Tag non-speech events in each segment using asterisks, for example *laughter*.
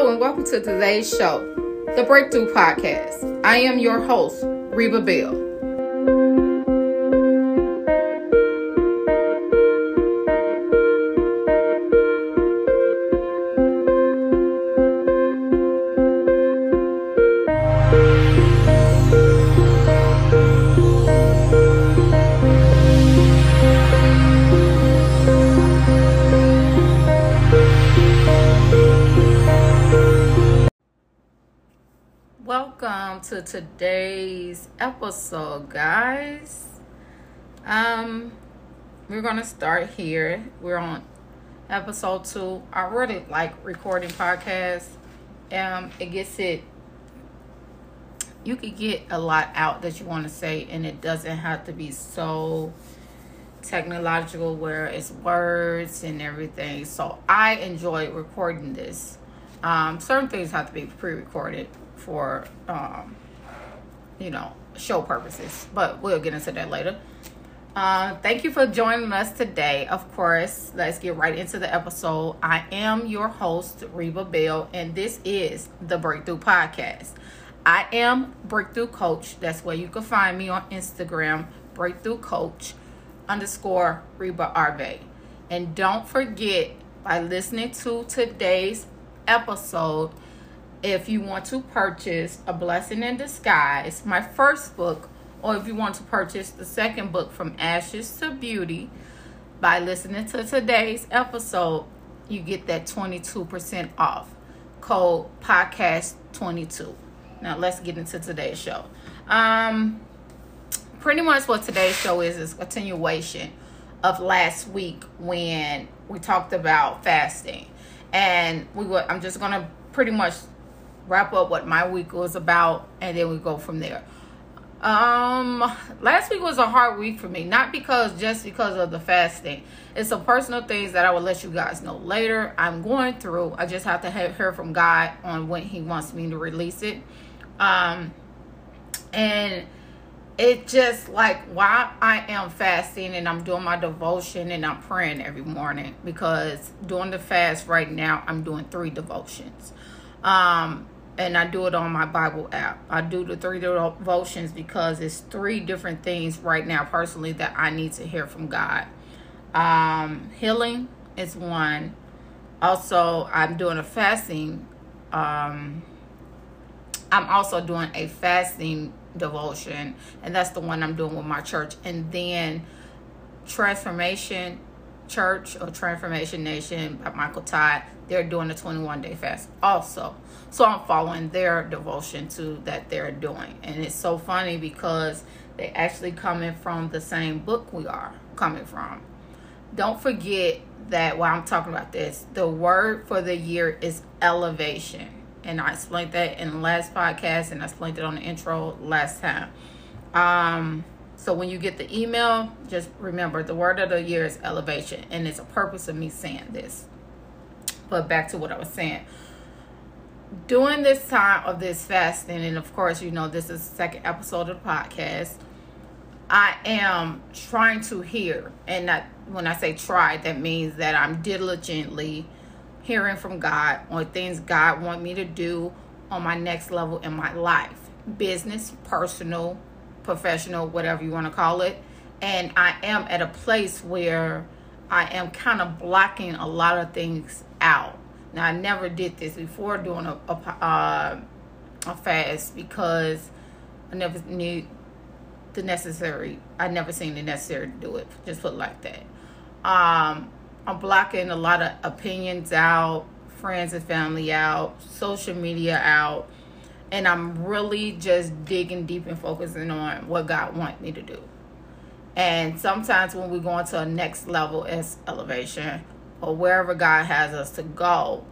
And welcome to today's show, the Breakthrough Podcast. I am your host, Reba Bell. Episode, guys. Um, we're gonna start here. We're on episode two. I really like recording podcasts. Um, it gets it. You could get a lot out that you want to say, and it doesn't have to be so technological where it's words and everything. So I enjoy recording this. Um, certain things have to be pre-recorded for um, you know show purposes but we'll get into that later. Uh, thank you for joining us today. Of course let's get right into the episode. I am your host reba bell and this is the breakthrough podcast. I am breakthrough coach. That's where you can find me on instagram breakthrough coach underscore reba arvae and don't forget by listening to today's episode if you want to purchase A Blessing in Disguise, my first book, or if you want to purchase the second book, From Ashes to Beauty, by listening to today's episode, you get that 22% off. Code podcast 22. Now let's get into today's show. Um pretty much what today's show is is continuation of last week when we talked about fasting. And we were I'm just gonna pretty much wrap up what my week was about, and then we go from there. Um, last week was a hard week for me, not because just because of the fasting. It's some personal things that I will let you guys know later. I'm going through. I just have to have, hear from God on when He wants me to release it. Um, and it just like while I am fasting and I'm doing my devotion and I'm praying every morning because during the fast right now I'm doing three devotions. Um, and I do it on my Bible app. I do the three devotions because it's three different things right now, personally, that I need to hear from God. Um, healing is one. Also, I'm doing a fasting. Um, I'm also doing a fasting devotion, and that's the one I'm doing with my church. And then transformation church or transformation nation by michael todd they're doing a 21 day fast also so I'm following their devotion to that they're doing. And it's so funny because they actually coming from the same book we are coming from. Don't forget that while I'm talking about this, the word for the year is elevation. And I explained that in the last podcast and I explained it on the intro last time. Um, so when you get the email, just remember the word of the year is elevation. And it's a purpose of me saying this. But back to what I was saying during this time of this fasting, and of course, you know, this is the second episode of the podcast, I am trying to hear. And when I say try, that means that I'm diligently hearing from God on things God want me to do on my next level in my life. Business, personal, professional, whatever you want to call it. And I am at a place where I am kind of blocking a lot of things out now I never did this before doing a a, uh, a fast because I never knew the necessary. I never seen the necessary to do it. Just put it like that. Um, I'm blocking a lot of opinions out, friends and family out, social media out, and I'm really just digging deep and focusing on what God wants me to do. And sometimes when we go into a next level as elevation, or wherever God has us to go,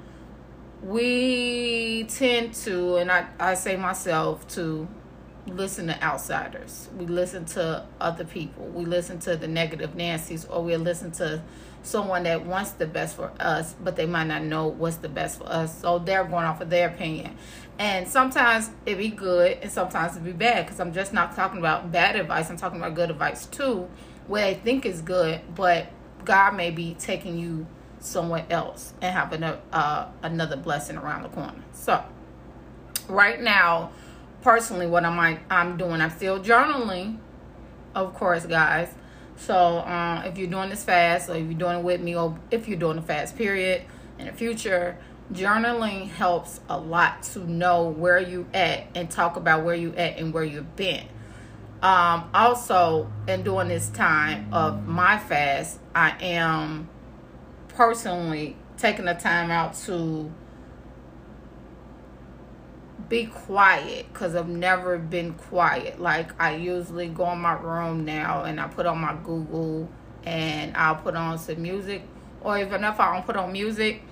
we tend to, and I, I say myself, to listen to outsiders. We listen to other people. We listen to the negative Nancy's, or we listen to someone that wants the best for us, but they might not know what's the best for us. So they're going off of their opinion. And sometimes it be good, and sometimes it be bad. Because I'm just not talking about bad advice. I'm talking about good advice too, where they think is good, but God may be taking you somewhere else and having a, uh, another blessing around the corner. So, right now, personally, what am I'm doing? I'm still journaling, of course, guys. So, um, if you're doing this fast, or if you're doing it with me, or if you're doing a fast period in the future, journaling helps a lot to know where you at and talk about where you at and where you've been. Um, also, in during this time of my fast, I am personally taking the time out to be quiet because I've never been quiet. Like I usually go in my room now and I put on my Google and I'll put on some music. Or even if I don't put on music,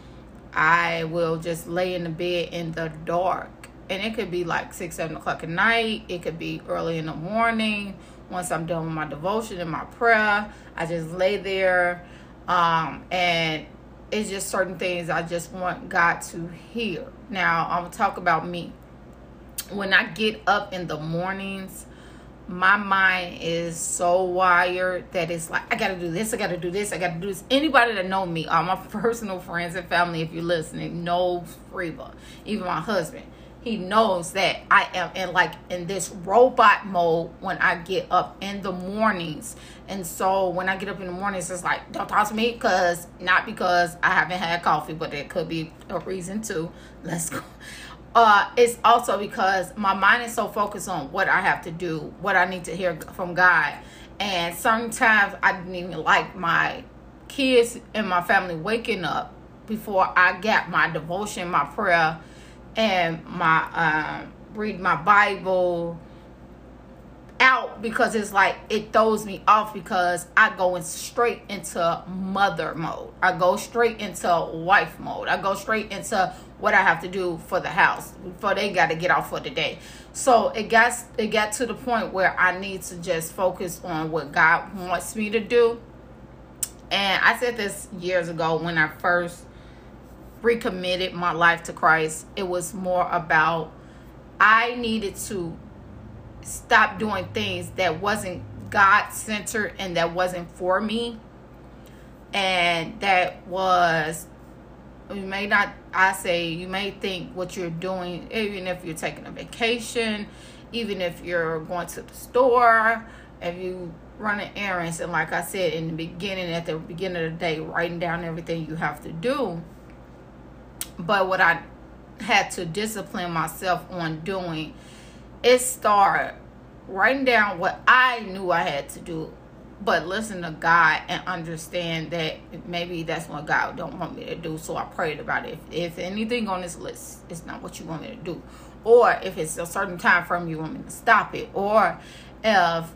I will just lay in the bed in the dark. And it could be like six, seven o'clock at night. It could be early in the morning. Once I'm done with my devotion and my prayer, I just lay there. Um, and it's just certain things I just want God to hear. Now, I'm going to talk about me. When I get up in the mornings, my mind is so wired that it's like I gotta do this, I gotta do this, I gotta do this. Anybody that know me, all my *laughs* personal friends and family, if you're listening, knows Reba. Even my husband, he knows that I am in like in this robot mode when I get up in the mornings. And so when I get up in the mornings, it's like don't talk to me because not because I haven't had coffee, but it could be a reason too. *laughs* Let's go uh, it's also because my mind is so focused on what I have to do, what I need to hear from God. And sometimes I didn't even like my kids and my family waking up before I got my devotion, my prayer, and my um, read my Bible out because it's like it throws me off because I go in straight into mother mode. I go straight into wife mode. I go straight into what I have to do for the house before they got to get off for the day. So it got it got to the point where I need to just focus on what God wants me to do. And I said this years ago when I first recommitted my life to Christ. It was more about I needed to stop doing things that wasn't God centered and that wasn't for me. And that was you may not i say you may think what you're doing even if you're taking a vacation even if you're going to the store if you running errands and like i said in the beginning at the beginning of the day writing down everything you have to do but what i had to discipline myself on doing is start writing down what i knew i had to do but listen to God and understand that maybe that's what God don't want me to do. So I prayed about it. If, if anything on this list is not what you want me to do, or if it's a certain time frame you want me to stop it, or if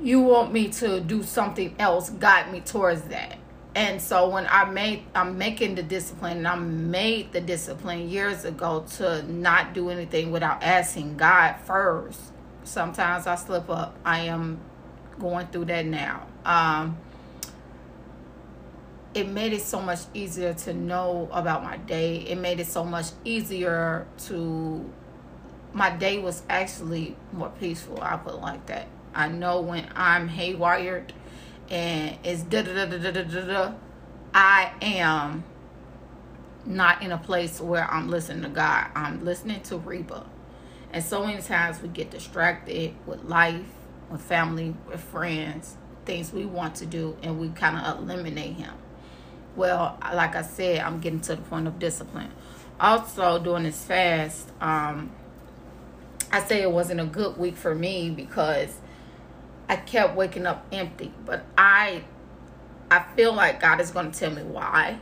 you want me to do something else, guide me towards that. And so when I made, I'm making the discipline, and I made the discipline years ago to not do anything without asking God first. Sometimes I slip up. I am going through that now. Um, it made it so much easier to know about my day. It made it so much easier to. My day was actually more peaceful. I put like that. I know when I'm haywired and it's da da da da da da da. I am not in a place where I'm listening to God. I'm listening to Reba. And so many times we get distracted with life with family, with friends, things we want to do, and we kind of eliminate him. Well, like I said, I'm getting to the point of discipline. Also, doing this fast, um, I say it wasn't a good week for me because I kept waking up empty. But I, I feel like God is going to tell me why.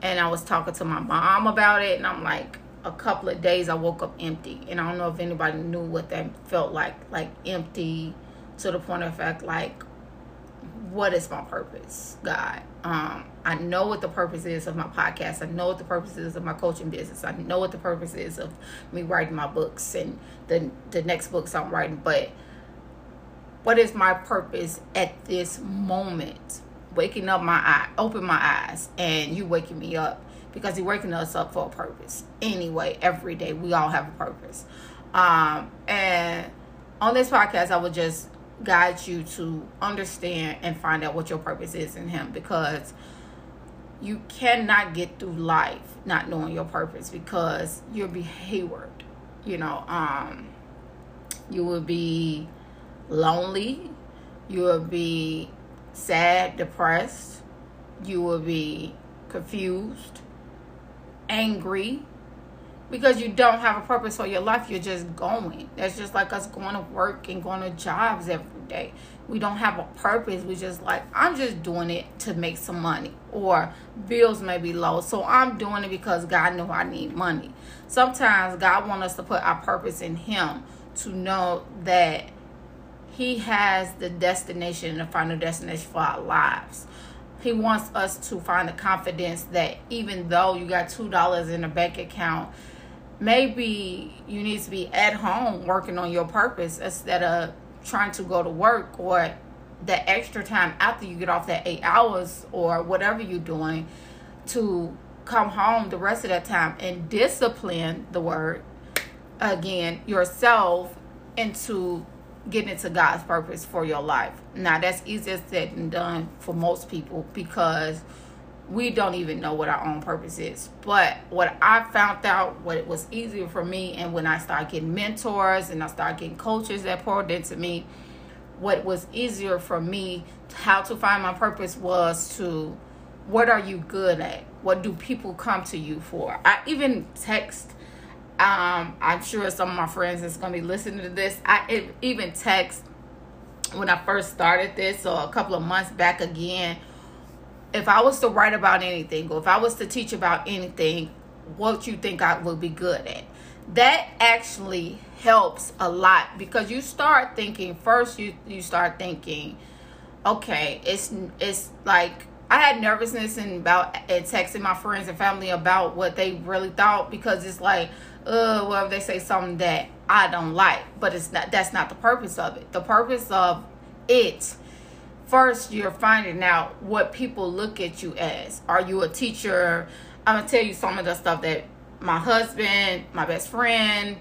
And I was talking to my mom about it, and I'm like, a couple of days I woke up empty. And I don't know if anybody knew what that felt like, like empty to the point of fact, like, what is my purpose, God? Um, I know what the purpose is of my podcast. I know what the purpose is of my coaching business. I know what the purpose is of me writing my books and the the next books I'm writing. But what is my purpose at this moment? Waking up my eye, open my eyes, and you waking me up because he's waking us up for a purpose. Anyway, every day we all have a purpose. Um, and on this podcast, I will just guide you to understand and find out what your purpose is in Him because you cannot get through life not knowing your purpose because you'll be hayward. You know, um, you will be lonely. You will be sad, depressed. You will be confused, angry, because you don't have a purpose for your life. You're just going. That's just like us going to work and going to jobs every day. We don't have a purpose. We just like, I'm just doing it to make some money. Or bills may be low. So I'm doing it because God knew I need money. Sometimes God wants us to put our purpose in Him to know that He has the destination, the final destination for our lives. He wants us to find the confidence that even though you got $2 in a bank account, maybe you need to be at home working on your purpose instead of trying to go to work or the extra time after you get off that eight hours or whatever you're doing to come home the rest of that time and discipline the word again yourself into getting into God's purpose for your life. Now that's easier said than done for most people because we don't even know what our own purpose is. But what I found out, what was easier for me, and when I started getting mentors and I started getting coaches that poured into me, what was easier for me how to find my purpose was to what are you good at? What do people come to you for? I even text. Um, I'm sure some of my friends is gonna be listening to this. I even text when I first started this, so a couple of months back again if I was to write about anything or if I was to teach about anything, what you think I would be good at. That actually helps a lot because you start thinking first you you start thinking okay it's it's like I had nervousness and about and texting my friends and family about what they really thought because it's like uh well if they say something that I don't like but it's not that's not the purpose of it the purpose of it first you're finding out what people look at you as. Are you a teacher? I'm gonna tell you some of the stuff that my husband, my best friend,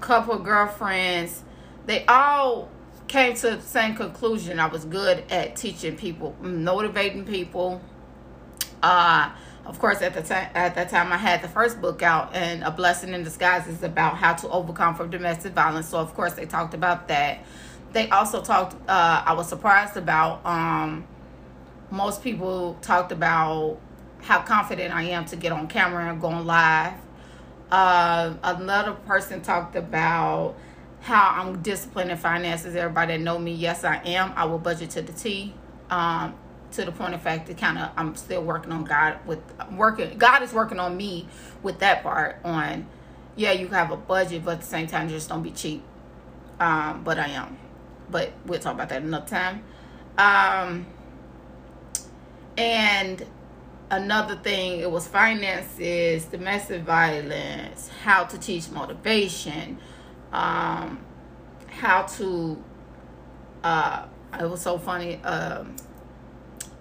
couple girlfriends, they all came to the same conclusion. I was good at teaching people, motivating people. Uh, of course, at the time, at that time, I had the first book out, and a blessing in disguise is about how to overcome from domestic violence. So, of course, they talked about that they also talked uh, i was surprised about um, most people talked about how confident i am to get on camera and going live uh, another person talked about how i'm disciplined in finances. Everybody that know me yes i am. I will budget to the t um, to the point of fact that kind of i'm still working on god with working god is working on me with that part on yeah you have a budget but at the same time just don't be cheap. Um, but i am. But we'll talk about that another time. Um, and another thing, it was finances, domestic violence, how to teach motivation, um, how to. Uh, it was so funny. Um,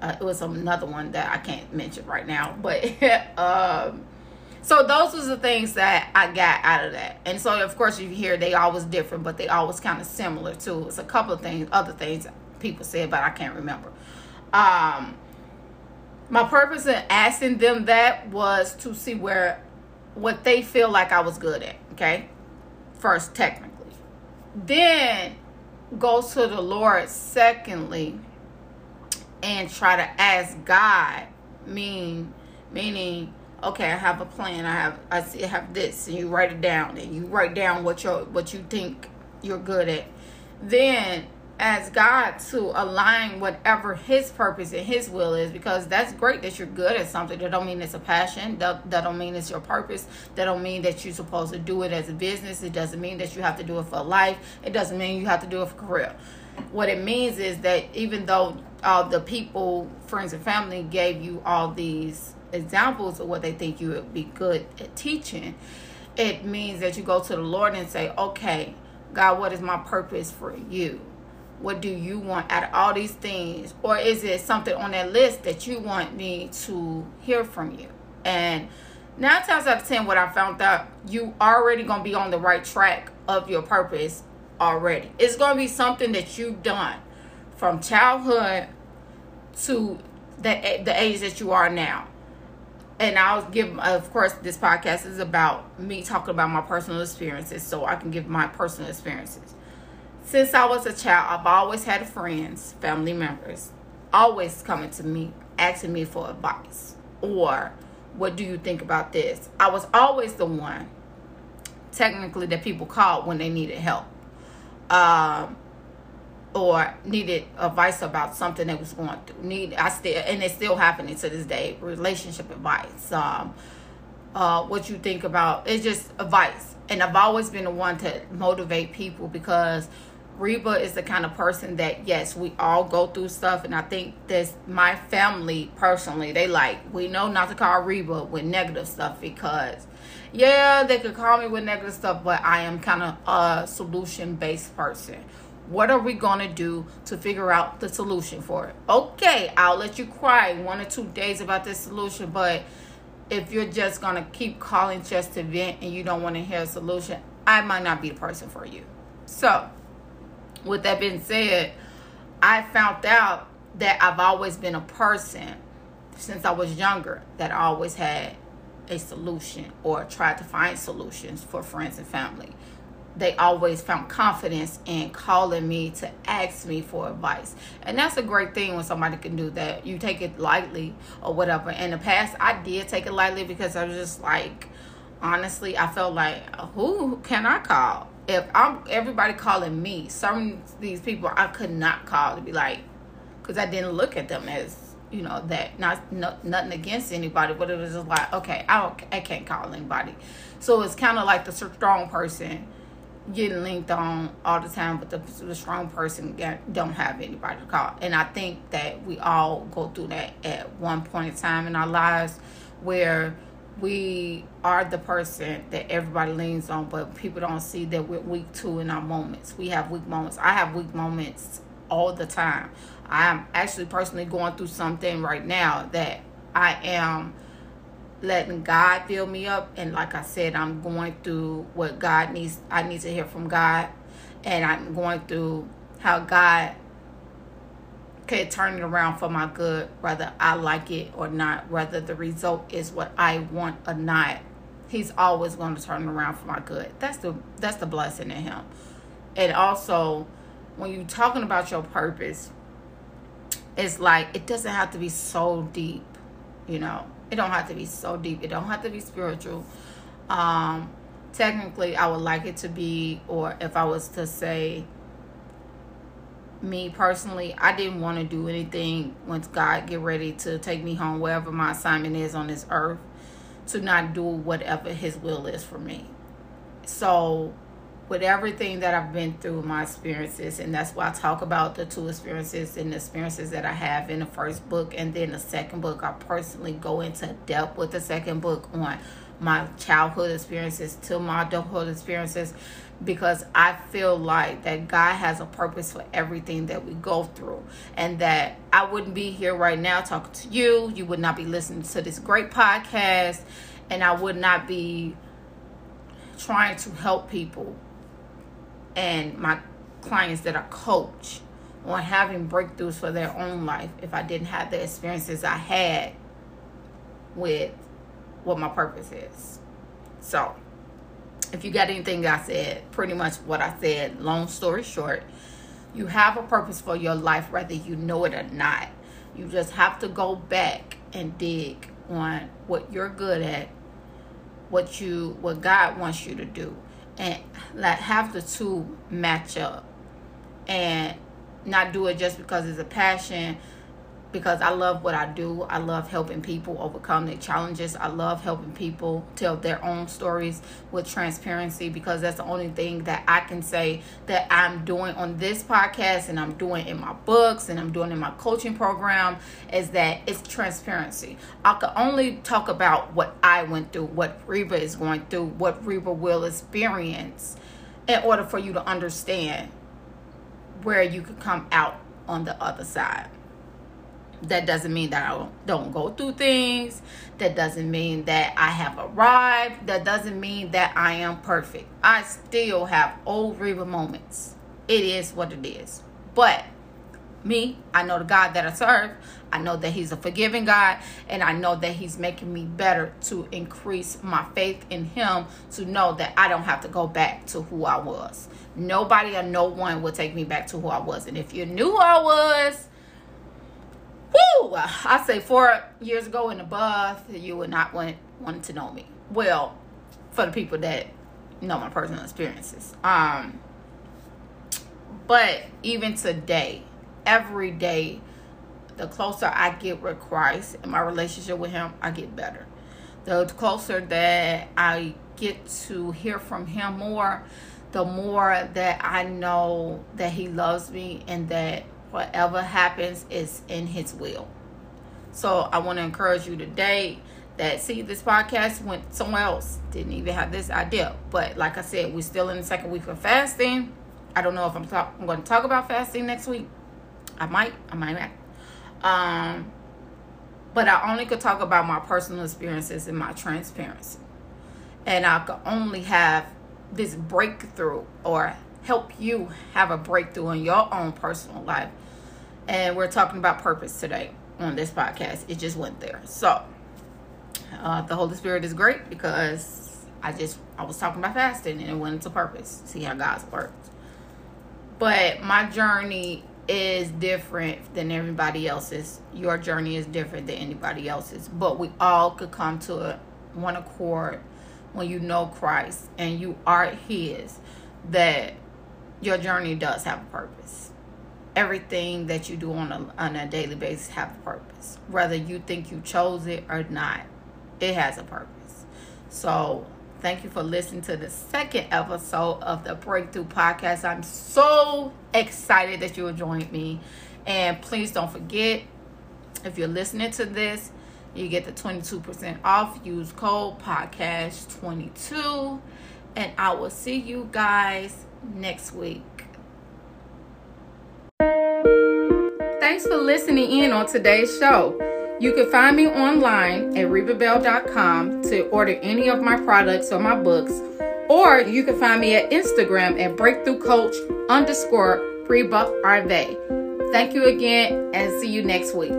uh, it was another one that I can't mention right now, *laughs* but um, so those was the things that I got out of that. And so of course you hear they always different, but they always kind of similar too. It's a couple of things, other things people said, but I can't remember. Um, my purpose in asking them that was to see where what they feel like I was good at. Okay, first technically, then go to the Lord. Secondly, and try to ask God, mean meaning okay, I have a plan. I have I see I have this, and you write it down, and you write down what you what you think you're good at. Then ask God to align whatever His purpose and His will is, because that's great that you're good at something. That don't mean it's a passion. That that don't mean it's your purpose. That don't mean that you're supposed to do it as a business. It doesn't mean that you have to do it for life. It doesn't mean you have to do it for career. What it means is that even though all the people, friends and family gave you all these examples of what they think you would be good at teaching, it means that you go to the Lord and say, okay, God, what is my purpose for you? What do you want out of all these things? Or is it something on that list that you want me to hear from you? And nine times out of ten, what I found out, you already gonna be on the right track of your purpose already. It's gonna be something that you've done from childhood to the the age that you are now. And I'll give, of course, this podcast is about me talking about my personal experiences, so I can give my personal experiences. Since I was a child, I've always had friends, family members, always coming to me, asking me for advice or what do you think about this? I was always the one, technically, that people called when they needed help. Um, or needed advice about something they was going through. Need I still and it's still happening to this day. Relationship advice. Um, uh, what you think about it's just advice. And I've always been the one to motivate people because Reba is the kind of person that yes, we all go through stuff, and I think this my family personally they like we know not to call Reba with negative stuff because yeah, they could call me with negative stuff, but I am kind of a solution based person what are we going to do to figure out the solution for it? Okay, I'll let you cry one or two days about this solution, but if you're just going to keep calling just to vent and you don't want to hear a solution, I might not be the person for you. So, with that being said, I found out that I've always been a person since I was younger that always had a solution or tried to find solutions for friends and family they always found confidence in calling me to ask me for advice. And that's a great thing when somebody can do that. You take it lightly or whatever. In the past, I did take it lightly because I was just like, honestly, I felt like, who can I call? If I'm everybody calling me, some these people I could not call to be like, because I didn't look at them as you know that not no, nothing against anybody but it was just like okay i don't i can't call anybody so it's kind of like the strong person getting linked on all the time, but the, the strong person get, don't have anybody to call. And I think that we all go through that at one point in time in our lives where we are the person that everybody leans on, but people don't see that we're weak too in our moments. We have weak moments. I have weak moments all the time. I'm actually personally going through something right now that I am letting God fill me up. And like I said, I'm going through what God needs. I need to hear from God. And I'm going through how God can turn it around for my good, whether I like it or not, whether the result is what I want or not. He's always going to turn it around for my good. That's the that's the blessing in him. And also, when you're talking about your purpose, it's like it doesn't have to be so deep, you know it don't have to be so deep. It don't have to be spiritual. Um, technically, I would like it to be, or if I was to say, me personally, I didn't want to do anything once God get ready to take me home, wherever my assignment is on this earth, to not do whatever His will is for me. So with everything that I've been through, my experiences, and that's why I talk about the two experiences and the experiences that I have in the first book, and then the second book. I personally go into depth with the second book on my childhood experiences to my adulthood experiences because I feel like that God has a purpose for everything that we go through, and that I wouldn't be here right now talking to you. You would not be listening to this great podcast, and I would not be trying to help people and my clients that I coach on having breakthroughs for their own life if I didn't have the experiences I had with what my purpose is. So, if you got anything I said, pretty much what I said, long story short, you have a purpose for your life whether you know it or not. You just have to go back and dig on what you're good at, what you what God wants you to do and like have the two match up and not do it just because it's a passion because I love what I do. I love helping people overcome their challenges. I love helping people tell their own stories with transparency because that's the only thing that I can say that I'm doing on this podcast and I'm doing in my books and I'm doing in my coaching program is that it's transparency. I can only talk about what I went through, what Reba is going through, what Reba will experience in order for you to understand where you could come out on the other side that doesn't mean that I don't go through things. That doesn't mean that I have arrived. That doesn't mean that I am perfect. I still have old Reba moments. It is what it is. But me. I know the God that I serve. I know that He's a forgiving God. And I know that He's making me better to increase my faith in Him to know that I don't have to go back to who I was. Nobody or no one will take me back to who I was. And if you knew who I was, whoo, I say four years ago in and above, you would not want, want to know me. Well, for the people that know my personal experiences. Um, but even today, every day, the closer I get with Christ and my relationship with Him, I get better. The closer that I get to hear from Him more, the more that I know that He loves me and that whatever happens is in His will. So I want to encourage you today that see this podcast went somewhere else. Didn't even have this idea. But like I said, we're still in the second week of fasting. I don't know if I'm, talk- I'm going to talk about fasting next week. I might. I might not. Um, but I only could talk about my personal experiences and my transparency. And I could only have this breakthrough or help you have a breakthrough in your own personal life. And we're talking about purpose today on this podcast. It just went there. So, uh, the Holy Spirit is great because I just I was talking about fasting and it went into purpose. See how God's works. But my journey is different than everybody else's. Your journey is different than anybody else's. But we all could come to a one accord when you know Christ and you are His. That your journey does have a purpose. Everything that you do on a on a daily basis have a purpose, whether you think you chose it or not it has a purpose. So, thank you for listening to the second episode of the Breakthrough Podcast. I'm so excited that you joined me. And please don't forget, if you're listening to this, you get the 22% off. Use code podcast22. And I will see you guys next week. Thanks for listening in on today's show. You can find me online at rebabell.com to order any of my products or my books, or you can find me at Instagram at breakthrough coach underscore Reba Arvae. Thank you again and see you next week.